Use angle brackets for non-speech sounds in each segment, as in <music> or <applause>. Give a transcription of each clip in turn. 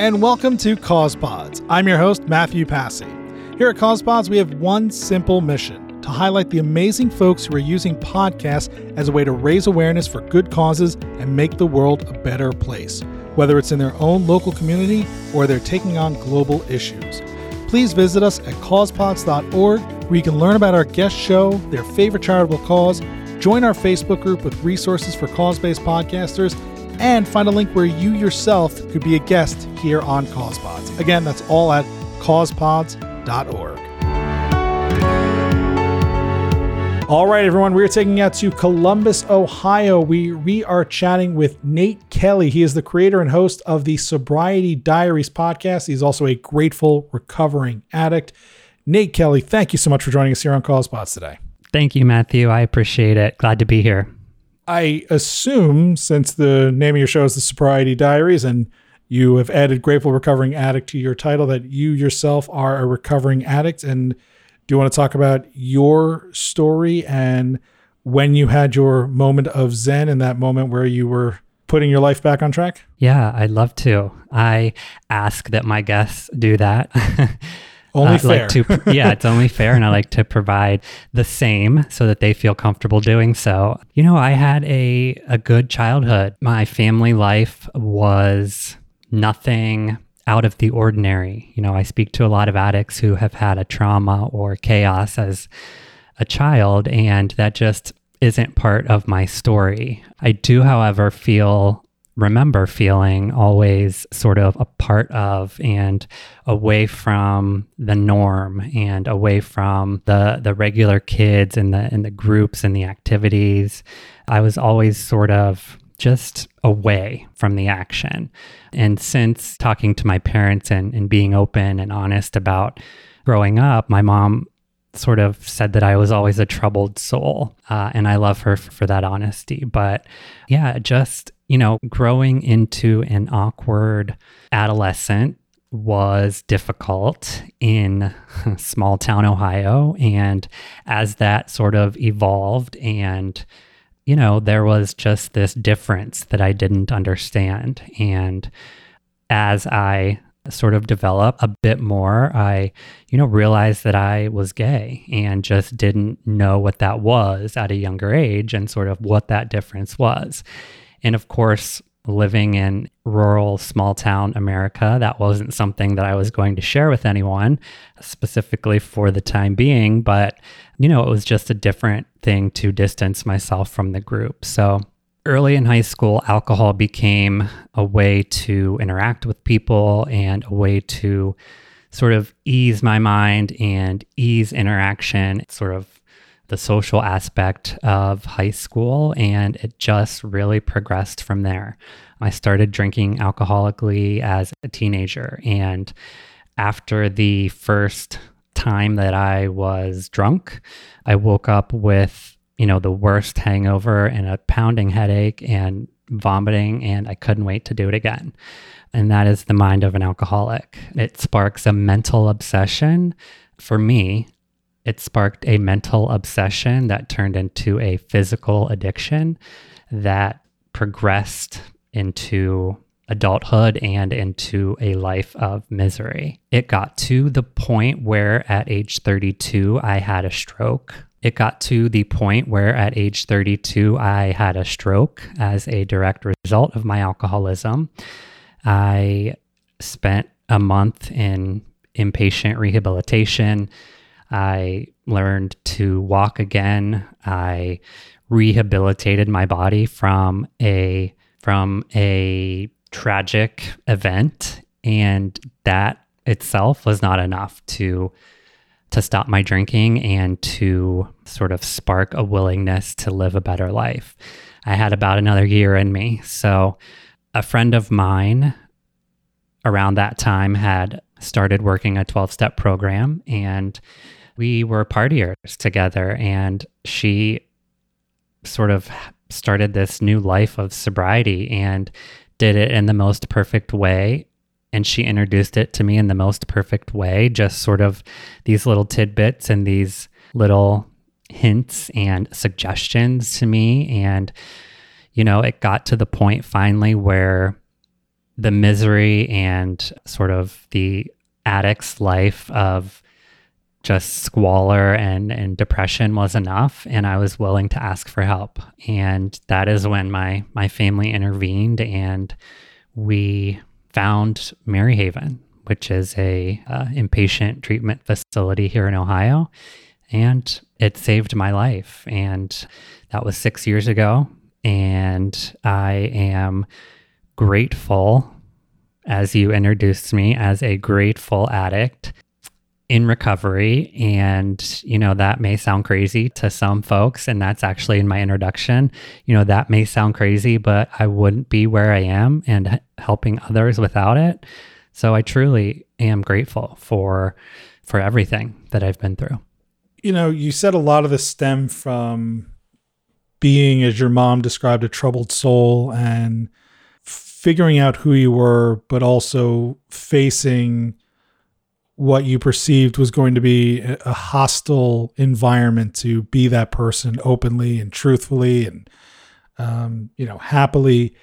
and welcome to Cause Pods. I'm your host, Matthew Passy. Here at Cause Pods, we have one simple mission to highlight the amazing folks who are using podcasts as a way to raise awareness for good causes and make the world a better place, whether it's in their own local community or they're taking on global issues. Please visit us at causepods.org where you can learn about our guest show, their favorite charitable cause, join our Facebook group with resources for cause based podcasters, and find a link where you yourself could be a guest here on CausePods. Again, that's all at causepods.org. All right, everyone, we're taking out to Columbus, Ohio. We we are chatting with Nate Kelly. He is the creator and host of the Sobriety Diaries podcast. He's also a grateful recovering addict. Nate Kelly, thank you so much for joining us here on CausePods today. Thank you, Matthew. I appreciate it. Glad to be here. I assume since the name of your show is the Sobriety Diaries and you have added Grateful Recovering Addict to your title, that you yourself are a recovering addict. And do you want to talk about your story and when you had your moment of Zen and that moment where you were putting your life back on track? Yeah, I'd love to. I ask that my guests do that. <laughs> Only uh, fair. Like to, yeah, it's only fair. And I like to provide the same so that they feel comfortable doing so. You know, I had a, a good childhood. My family life was nothing out of the ordinary. You know, I speak to a lot of addicts who have had a trauma or chaos as a child, and that just isn't part of my story. I do, however, feel remember feeling always sort of a part of and away from the norm and away from the the regular kids and the and the groups and the activities. I was always sort of just away from the action. And since talking to my parents and, and being open and honest about growing up, my mom sort of said that I was always a troubled soul. Uh, and I love her for, for that honesty. But yeah, just you know, growing into an awkward adolescent was difficult in <laughs> small town Ohio. And as that sort of evolved, and, you know, there was just this difference that I didn't understand. And as I sort of develop a bit more, I, you know, realized that I was gay and just didn't know what that was at a younger age and sort of what that difference was. And of course, living in rural small town America, that wasn't something that I was going to share with anyone specifically for the time being. But, you know, it was just a different thing to distance myself from the group. So, early in high school, alcohol became a way to interact with people and a way to sort of ease my mind and ease interaction, sort of the social aspect of high school, and it just really progressed from there. I started drinking alcoholically as a teenager, and after the first time that I was drunk, I woke up with, you know, the worst hangover and a pounding headache and vomiting, and I couldn't wait to do it again. And that is the mind of an alcoholic. It sparks a mental obsession for me it sparked a mental obsession that turned into a physical addiction that progressed into adulthood and into a life of misery. It got to the point where at age 32, I had a stroke. It got to the point where at age 32, I had a stroke as a direct result of my alcoholism. I spent a month in inpatient rehabilitation I learned to walk again. I rehabilitated my body from a from a tragic event and that itself was not enough to to stop my drinking and to sort of spark a willingness to live a better life. I had about another year in me. So a friend of mine around that time had started working a 12 step program and we were partiers together and she sort of started this new life of sobriety and did it in the most perfect way. And she introduced it to me in the most perfect way just sort of these little tidbits and these little hints and suggestions to me. And you know it got to the point finally where the misery and sort of the addict's life of just squalor and, and depression was enough and i was willing to ask for help. And that is when my my family intervened and we found Maryhaven which is a uh, inpatient treatment facility here in ohio and it saved my life. And that was six years ago and i am grateful as you introduced me as a grateful addict in recovery. And, you know, that may sound crazy to some folks. And that's actually in my introduction. You know, that may sound crazy, but I wouldn't be where I am and helping others without it. So I truly am grateful for for everything that I've been through. You know, you said a lot of this stem from being, as your mom described, a troubled soul and figuring out who you were, but also facing what you perceived was going to be a hostile environment to be that person openly and truthfully and um, you know happily.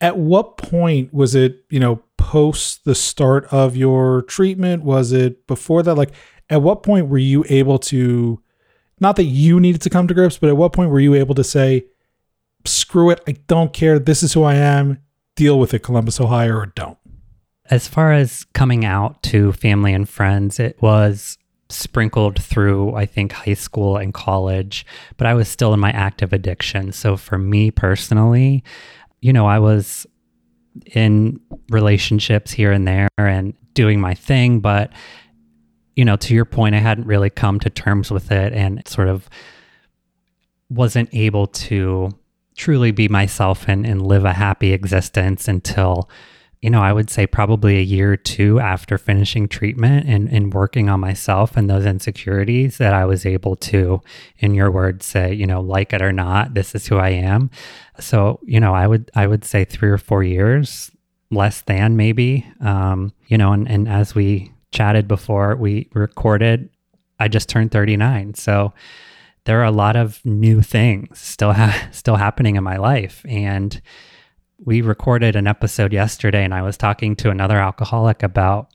At what point was it you know post the start of your treatment? Was it before that? Like at what point were you able to not that you needed to come to grips but at what point were you able to say screw it i don't care this is who i am deal with it columbus ohio or don't as far as coming out to family and friends, it was sprinkled through, I think, high school and college, but I was still in my active addiction. So for me personally, you know, I was in relationships here and there and doing my thing, but, you know, to your point, I hadn't really come to terms with it and sort of wasn't able to truly be myself and, and live a happy existence until you know, I would say probably a year or two after finishing treatment and, and working on myself and those insecurities that I was able to, in your words, say, you know, like it or not, this is who I am. So, you know, I would I would say three or four years, less than maybe. Um, you know, and, and as we chatted before we recorded, I just turned 39. So there are a lot of new things still ha- still happening in my life. And we recorded an episode yesterday and I was talking to another alcoholic about,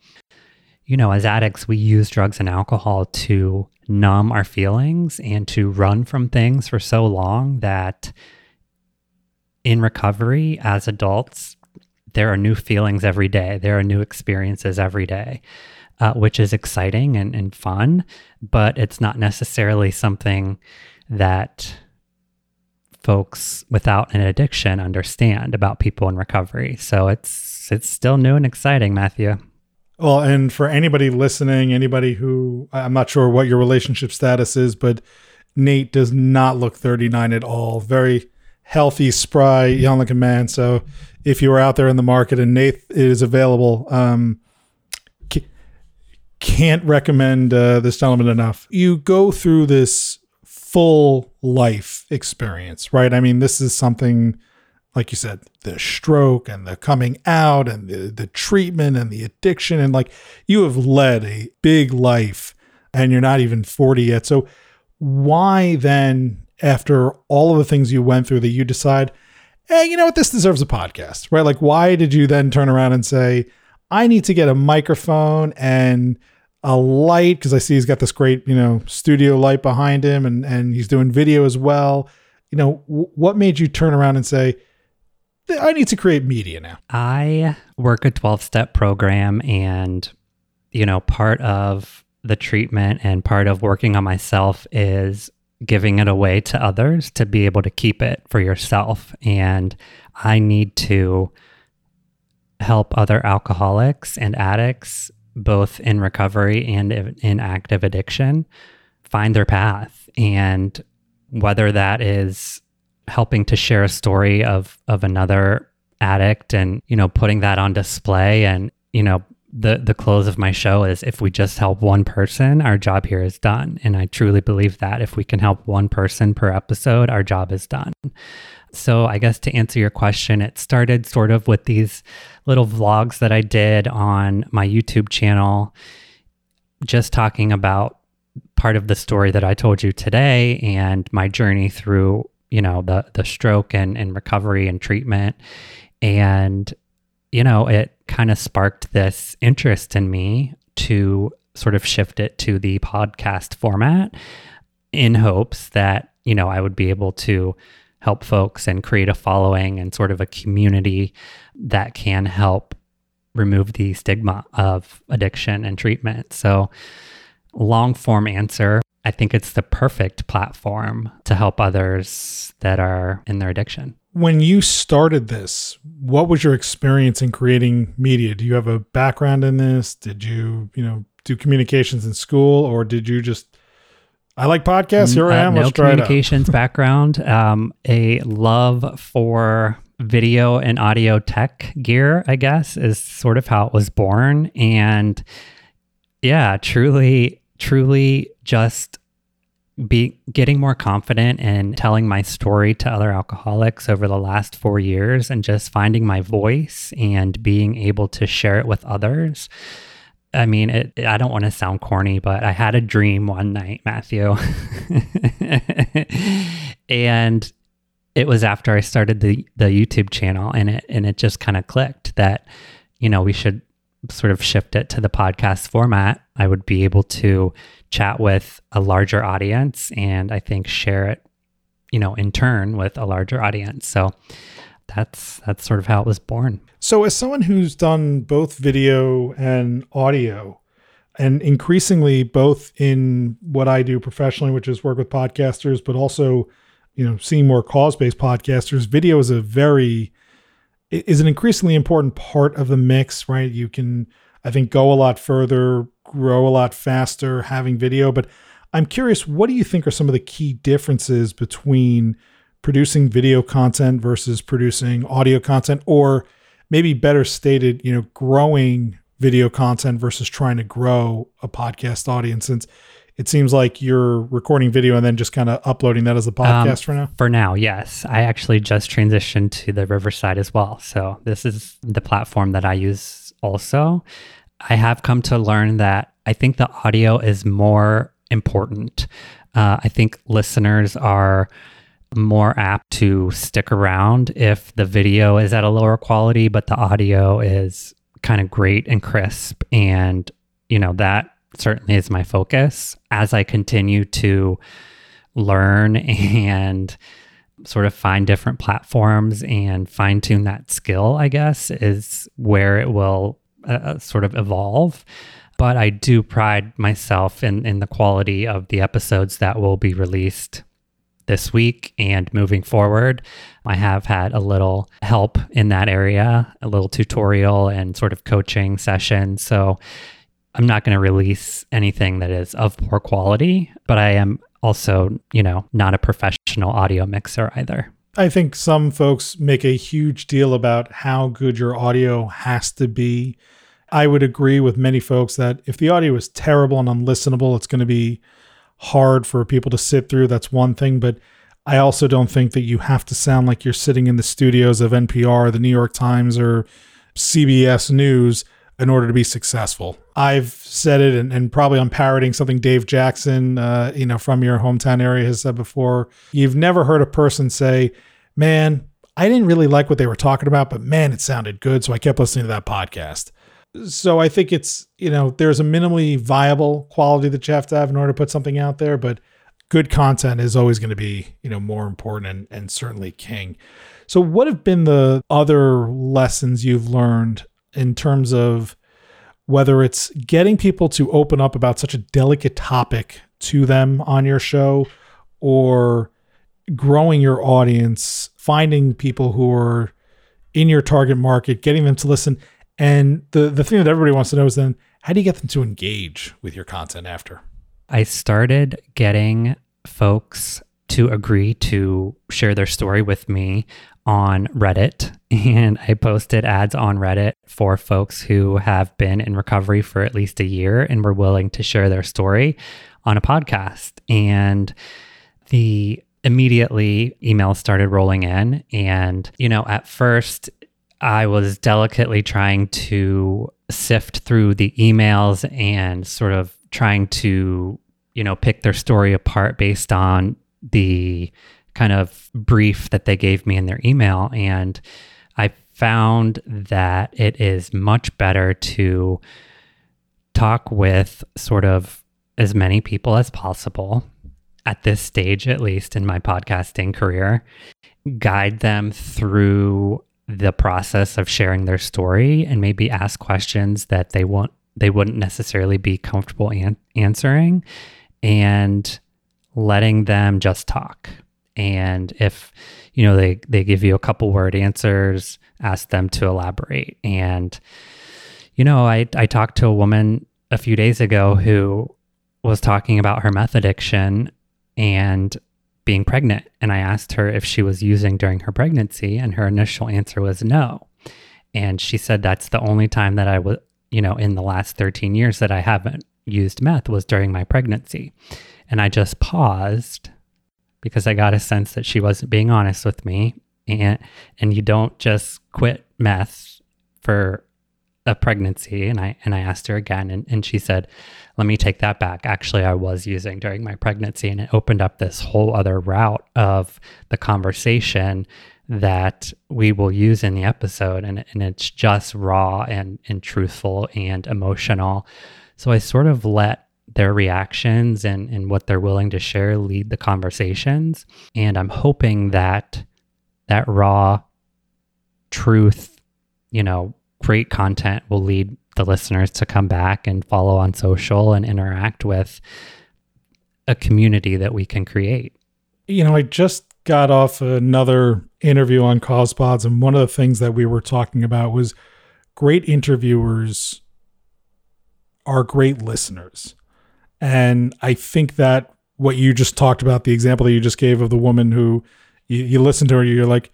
you know, as addicts, we use drugs and alcohol to numb our feelings and to run from things for so long that in recovery as adults, there are new feelings every day, there are new experiences every day. Uh, which is exciting and, and fun, but it's not necessarily something that folks without an addiction understand about people in recovery. So it's it's still new and exciting, Matthew. Well, and for anybody listening, anybody who I'm not sure what your relationship status is, but Nate does not look 39 at all. Very healthy, spry, young looking man. So if you are out there in the market and Nate is available, um, can't recommend uh, this gentleman enough. You go through this full life experience, right? I mean, this is something like you said, the stroke and the coming out and the, the treatment and the addiction. And like you have led a big life and you're not even 40 yet. So, why then, after all of the things you went through, that you decide, hey, you know what, this deserves a podcast, right? Like, why did you then turn around and say, I need to get a microphone and a light because I see he's got this great, you know, studio light behind him and and he's doing video as well. You know, w- what made you turn around and say, I need to create media now? I work a 12 step program and you know, part of the treatment and part of working on myself is giving it away to others to be able to keep it for yourself. And I need to help other alcoholics and addicts both in recovery and in active addiction, find their path. And whether that is helping to share a story of of another addict and you know putting that on display and you know the the close of my show is if we just help one person our job here is done and i truly believe that if we can help one person per episode our job is done so, I guess to answer your question, it started sort of with these little vlogs that I did on my YouTube channel, just talking about part of the story that I told you today and my journey through, you know, the the stroke and, and recovery and treatment. And you know, it kind of sparked this interest in me to sort of shift it to the podcast format in hopes that, you know, I would be able to help folks and create a following and sort of a community that can help remove the stigma of addiction and treatment. So, long form answer I think it's the perfect platform to help others that are in their addiction. When you started this, what was your experience in creating media? Do you have a background in this? Did you, you know, do communications in school or did you just I like podcasts. Here I uh, am. Uh, no communications <laughs> background. Um, a love for video and audio tech gear, I guess, is sort of how it was born. And yeah, truly, truly just be getting more confident and telling my story to other alcoholics over the last four years and just finding my voice and being able to share it with others I mean, it, I don't want to sound corny, but I had a dream one night, Matthew. <laughs> and it was after I started the the YouTube channel and it and it just kind of clicked that you know, we should sort of shift it to the podcast format. I would be able to chat with a larger audience and I think share it, you know, in turn with a larger audience. So that's that's sort of how it was born. So, as someone who's done both video and audio, and increasingly both in what I do professionally, which is work with podcasters, but also, you know, seeing more cause-based podcasters, video is a very is an increasingly important part of the mix, right? You can, I think, go a lot further, grow a lot faster having video. But I'm curious, what do you think are some of the key differences between producing video content versus producing audio content? Or maybe better stated you know growing video content versus trying to grow a podcast audience since it seems like you're recording video and then just kind of uploading that as a podcast um, for now? for now yes. I actually just transitioned to the riverside as well. So this is the platform that i use also i have come to learn that i think the audio is more important uh, i think listeners are more apt to stick around if the video is at a lower quality, but the audio is kind of great and crisp. And, you know, that certainly is my focus as I continue to learn and sort of find different platforms and fine tune that skill, I guess, is where it will uh, sort of evolve. But I do pride myself in, in the quality of the episodes that will be released this week and moving forward. I have had a little help in that area, a little tutorial and sort of coaching session. So I'm not going to release anything that is of poor quality, but I am also, you know, not a professional audio mixer either. I think some folks make a huge deal about how good your audio has to be. I would agree with many folks that if the audio is terrible and unlistenable, it's going to be hard for people to sit through. That's one thing. But I also don't think that you have to sound like you're sitting in the studios of NPR, the New York Times, or CBS News in order to be successful. I've said it, and, and probably I'm parroting something Dave Jackson, uh, you know, from your hometown area has said before. You've never heard a person say, "Man, I didn't really like what they were talking about, but man, it sounded good, so I kept listening to that podcast." so I think it's you know there's a minimally viable quality that you have to have in order to put something out there, but good content is always going to be you know more important and, and certainly king. So what have been the other lessons you've learned in terms of whether it's getting people to open up about such a delicate topic to them on your show or growing your audience, finding people who are in your target market, getting them to listen and the the thing that everybody wants to know is then how do you get them to engage with your content after? I started getting folks to agree to share their story with me on Reddit. <laughs> And I posted ads on Reddit for folks who have been in recovery for at least a year and were willing to share their story on a podcast. And the immediately emails started rolling in. And, you know, at first I was delicately trying to sift through the emails and sort of trying to, you know, pick their story apart based on the kind of brief that they gave me in their email. And I found that it is much better to talk with sort of as many people as possible at this stage, at least in my podcasting career, guide them through the process of sharing their story and maybe ask questions that they won't they wouldn't necessarily be comfortable an- answering and letting them just talk and if you know they they give you a couple word answers ask them to elaborate and you know i i talked to a woman a few days ago who was talking about her meth addiction and being pregnant. And I asked her if she was using during her pregnancy, and her initial answer was no. And she said that's the only time that I was, you know, in the last 13 years that I haven't used meth was during my pregnancy. And I just paused because I got a sense that she wasn't being honest with me. And and you don't just quit meth for a pregnancy and I and I asked her again and, and she said, Let me take that back. Actually I was using during my pregnancy and it opened up this whole other route of the conversation that we will use in the episode and, and it's just raw and, and truthful and emotional. So I sort of let their reactions and, and what they're willing to share lead the conversations. And I'm hoping that that raw truth, you know, great content will lead the listeners to come back and follow on social and interact with a community that we can create. You know, I just got off another interview on CausePods, and one of the things that we were talking about was great interviewers are great listeners. And I think that what you just talked about, the example that you just gave of the woman who you, you listen to her, you're like,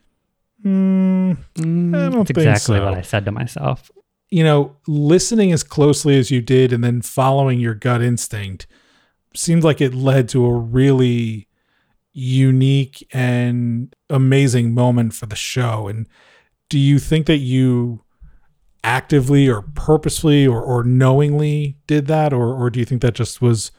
Mm, I don't That's think exactly so. what I said to myself. You know, listening as closely as you did and then following your gut instinct seems like it led to a really unique and amazing moment for the show. And do you think that you actively or purposefully or, or knowingly did that? Or, or do you think that just was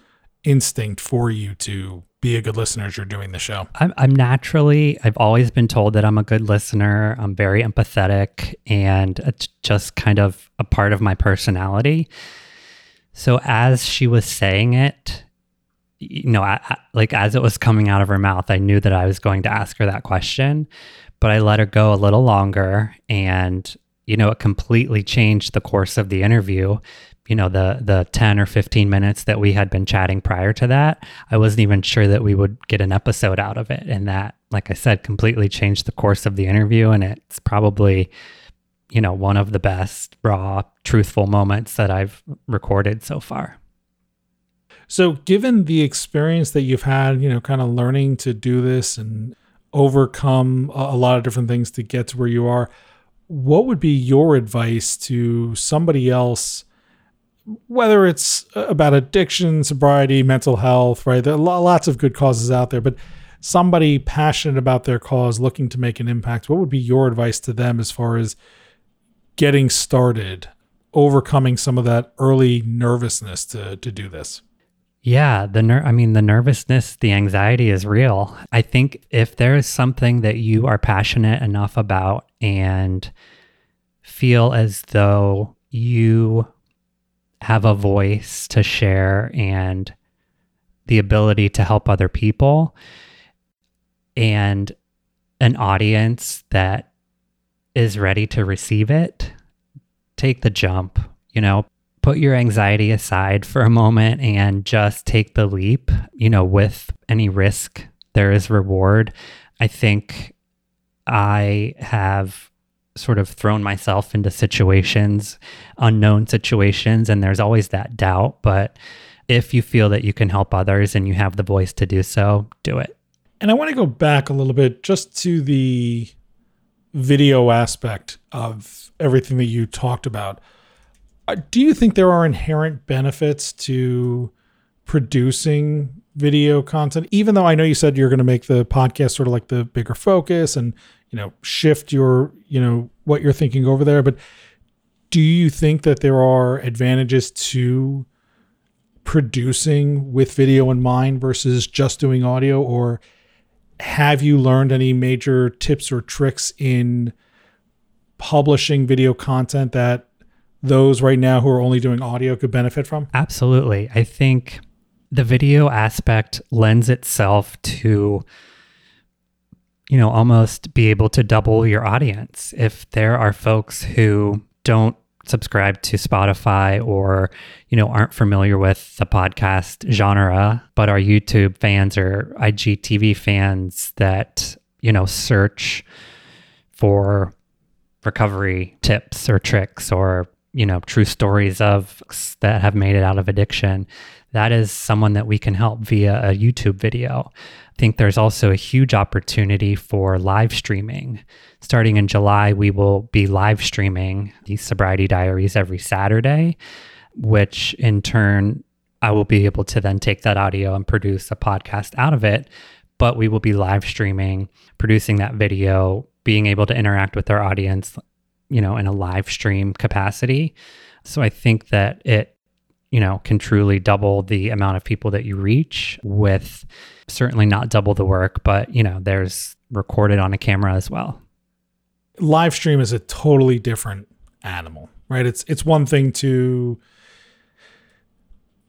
instinct for you to be a good listener as you're doing the show? I'm, I'm naturally, I've always been told that I'm a good listener. I'm very empathetic and it's just kind of a part of my personality. So as she was saying it, you know, I, I, like as it was coming out of her mouth, I knew that I was going to ask her that question, but I let her go a little longer and you know, it completely changed the course of the interview. You know the the 10 or 15 minutes that we had been chatting prior to that i wasn't even sure that we would get an episode out of it. And that like i said completely changed the course of the interview. And it's probably you know one of the best raw truthful moments that i've recorded so far. So given the experience that you've had you know kind of learning to do this and overcome a lot of different things to get to where you are what would be your advice to somebody else whether it's uh, about addiction, sobriety, mental health, right? There are lots of good causes out there, but somebody passionate about their cause, looking to make an impact, what would be your advice to them as far as getting started, overcoming some of that early nervousness to to do this? Yeah, the ner- I mean the nervousness, the anxiety is real. I think if there is something that you are passionate enough about and feel as though you have a voice to share and the ability to help other people and an audience that is ready to receive it, take the jump, you know, put your anxiety aside for a moment and just take the leap, you know, with any risk, there is reward. I think I have sort of thrown myself into situations, unknown situations, and there's always that doubt. But if you feel that you can help others and you have the voice to do so, do it. And I want to go back a little bit just to the video aspect of everything that you talked about. Uh, do you think there are inherent benefits to producing video content even though i know you said you're going to make the podcast sort of like the bigger focus and you know shift your you know what you're thinking over there but do you think that there are advantages to producing with video in mind versus just doing audio or have you learned any major tips or tricks in publishing video content that those right now who are only doing audio could benefit from? Absolutely. I think the video aspect lends itself to you know almost be able to double your audience if there are folks who don't subscribe to Spotify or you know aren't familiar with the podcast genre but are YouTube fans or IGTV fans that you know search for recovery tips or tricks or you know true stories of that have made it out of addiction that is someone that we can help via a YouTube video. Think there's also a huge opportunity for live streaming. Starting in July, we will be live streaming these sobriety diaries every Saturday, which in turn, I will be able to then take that audio and produce a podcast out of it. But we will be live streaming, producing that video, being able to interact with our audience, you know, in a live stream capacity. So I think that it you know, can truly double the amount of people that you reach with certainly not double the work, but, you know, there's recorded on a camera as well. Live stream is a totally different animal, right? It's it's one thing to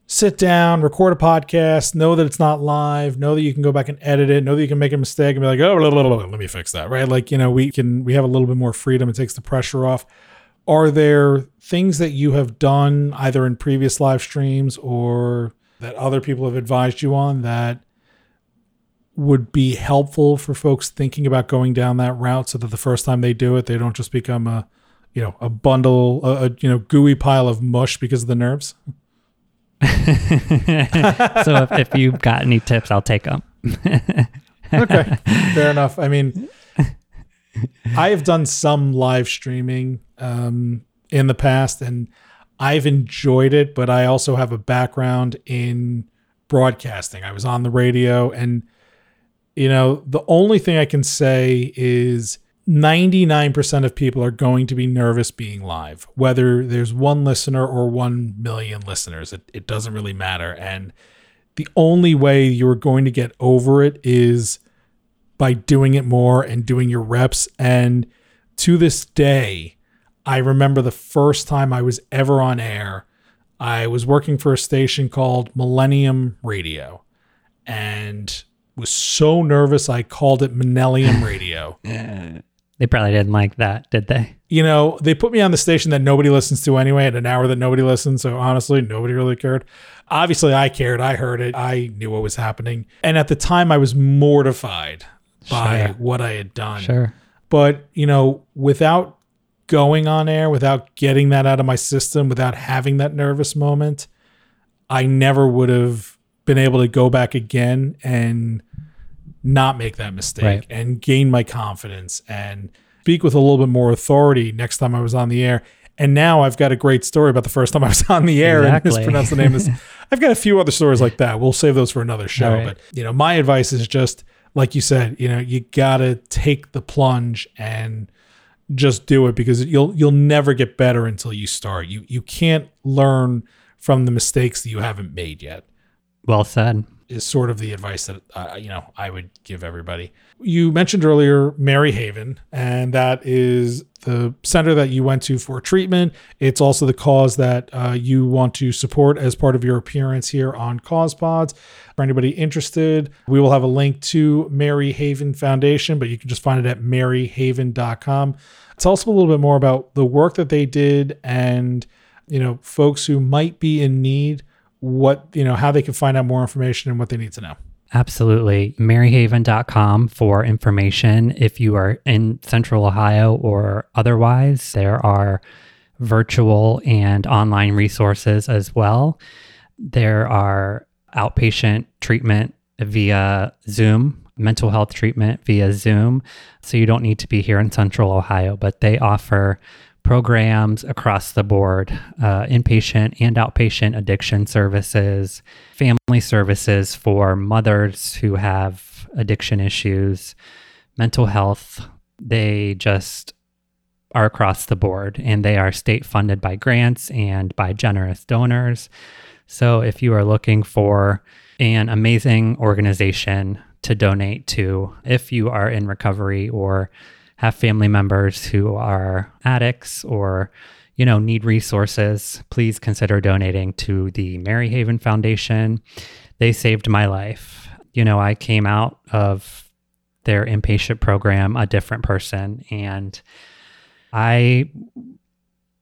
sit down, record a podcast, know that it's not live, know that you can go back and edit it, know that you can make a mistake and be like, oh, blah, blah, blah, let me fix that, right? Like, you know, we can, we have a little bit more freedom. It takes the pressure off. Are there things that you have done either in previous live streams or that other people have advised you on that would be helpful for folks thinking about going down that route so that the first time they do it they don't just become a you know a bundle a, a you know gooey pile of mush because of the nerves? <laughs> So if, if you've got any tips i'll take them okay fair enough. I mean <laughs> I have done some live streaming um, in the past, and I've enjoyed it. But I also have a background in broadcasting. I was on the radio, and you know, the only thing I can say is 99% of people are going to be nervous being live, whether there's one listener or 1 million listeners. It, it doesn't really matter. And the only way you're going to get over it is by doing it more and doing your reps. And to this day, I remember the first time I was ever on air. I was working for a station called Millennium Radio and was so nervous I called it Millennium Radio. <laughs> they probably didn't like that, did they? You know, they put me on the station that nobody listens to anyway at an hour that nobody listens. So honestly, nobody really cared. Obviously, I cared. I heard it. I knew what was happening. And at the time, I was mortified by sure. what I had done. Sure. But, you know, without going on air, without getting that out of my system, without having that nervous moment, I never would have been able to go back again and not make that mistake right. and gain my confidence and speak with a little bit more authority next time I was on the air. And now I've got a great story about the first time I was <laughs> on the air exactly. and mispronounced the name. Of this. <laughs> I've got a few other stories like that. We'll save those for another show. Right. But you know, my advice is just like you said, you know, you gotta take the plunge and just do it because you'll you'll never get better until you start. You you can't learn from the mistakes that you haven't made yet. Well said is sort of the advice that uh, you know I would give everybody. You mentioned earlier Maryhaven, and that is the center that you went to for treatment. It's also the cause that uh, you want to support as part of your appearance here on Cause Pods. For anybody interested, we will have a link to Maryhaven Foundation, but you can just find it at maryhaven.com. Tell us a little bit more about the work that they did and you know folks who might be in need what, you know, how they can find out more information and what they need to know. Absolutely. Maryhaven.com for information. If you are in central Ohio or otherwise, there are virtual and online resources as well. There are outpatient treatment via Zoom, mental health treatment via Zoom. So you don't need to be here in central Ohio, but they offer programs across the board uh, inpatient and outpatient addiction services, family services for mothers who have addiction issues, mental health. They just are across the board and they are state funded by grants and by generous donors. So if you are looking for an amazing organization to donate to, if you are in recovery or have family members who are addicts or you know need resources, please consider donating to the Maryhaven Foundation. They saved my life. You know, I came out of their inpatient program a different person and I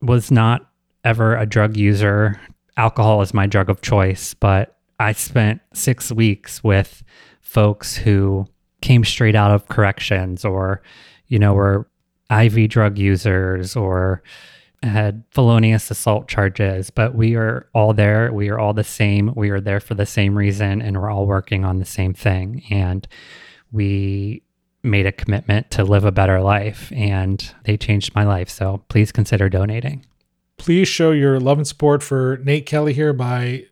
was not ever a drug user. Alcohol is my drug of choice, but I spent 6 weeks with folks who came straight out of corrections or you know were IV drug users or had felonious assault charges, but we are all there. We are all the same. We are there for the same reason and we're all working on the same thing. And we made a commitment to live a better life and they changed my life. So please consider donating. Please show your love and support for Nate Kelly here by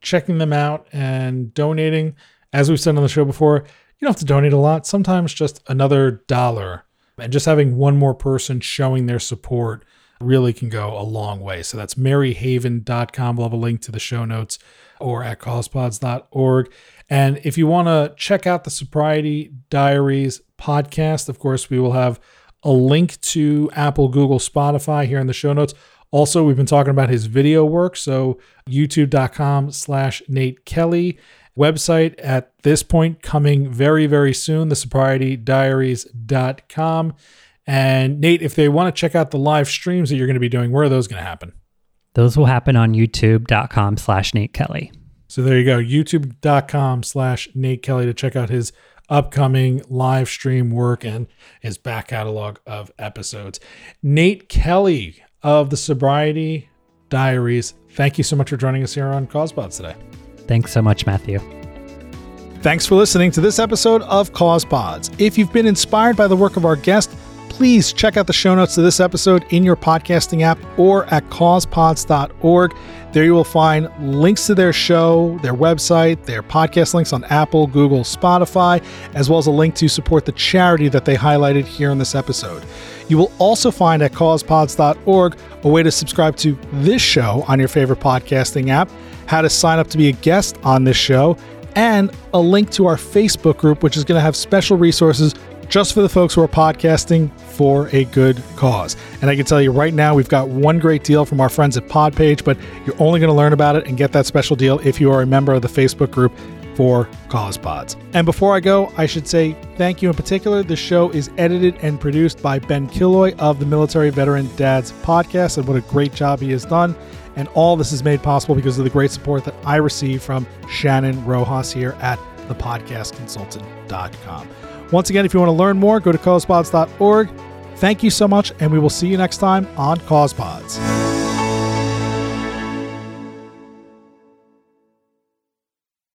checking them out and donating. As we've said on the show before, you don't have to donate a lot. Sometimes just another dollar and just having one more person showing their support really can go a long way. So that's maryhaven.com. We'll have a link to the show notes or at causepods.org. And if you want to check out the Sobriety Diaries podcast, of course, we will have a link to Apple, Google, Spotify here in the show notes. Also, we've been talking about his video work. So youtube.com slash Nate Kelly. Website at this point coming very, very soon, the sobrietydiaries.com. And Nate, if they want to check out the live streams that you're going to be doing, where are those going to happen? Those will happen on youtube.com slash Nate Kelly. So there you go, youtube.com slash Nate Kelly to check out his upcoming live stream work and his back catalog of episodes. Nate Kelly of the Sobriety Diaries, thank you so much for joining us here on CausePods today. Thanks so much, Matthew. Thanks for listening to this episode of Cause Pods. If you've been inspired by the work of our guest, please check out the show notes to this episode in your podcasting app or at causepods.org. There you will find links to their show, their website, their podcast links on Apple, Google, Spotify, as well as a link to support the charity that they highlighted here in this episode. You will also find at causepods.org a way to subscribe to this show on your favorite podcasting app, how to sign up to be a guest on this show, and a link to our Facebook group, which is going to have special resources just for the folks who are podcasting for a good cause. And I can tell you right now, we've got one great deal from our friends at Podpage, but you're only going to learn about it and get that special deal if you are a member of the Facebook group for CausePods. And before I go, I should say thank you in particular. The show is edited and produced by Ben Killoy of the Military Veteran Dads podcast, and what a great job he has done. And all this is made possible because of the great support that I receive from Shannon Rojas here at thepodcastconsultant.com. Once again, if you want to learn more, go to causepods.org. Thank you so much, and we will see you next time on CausePods.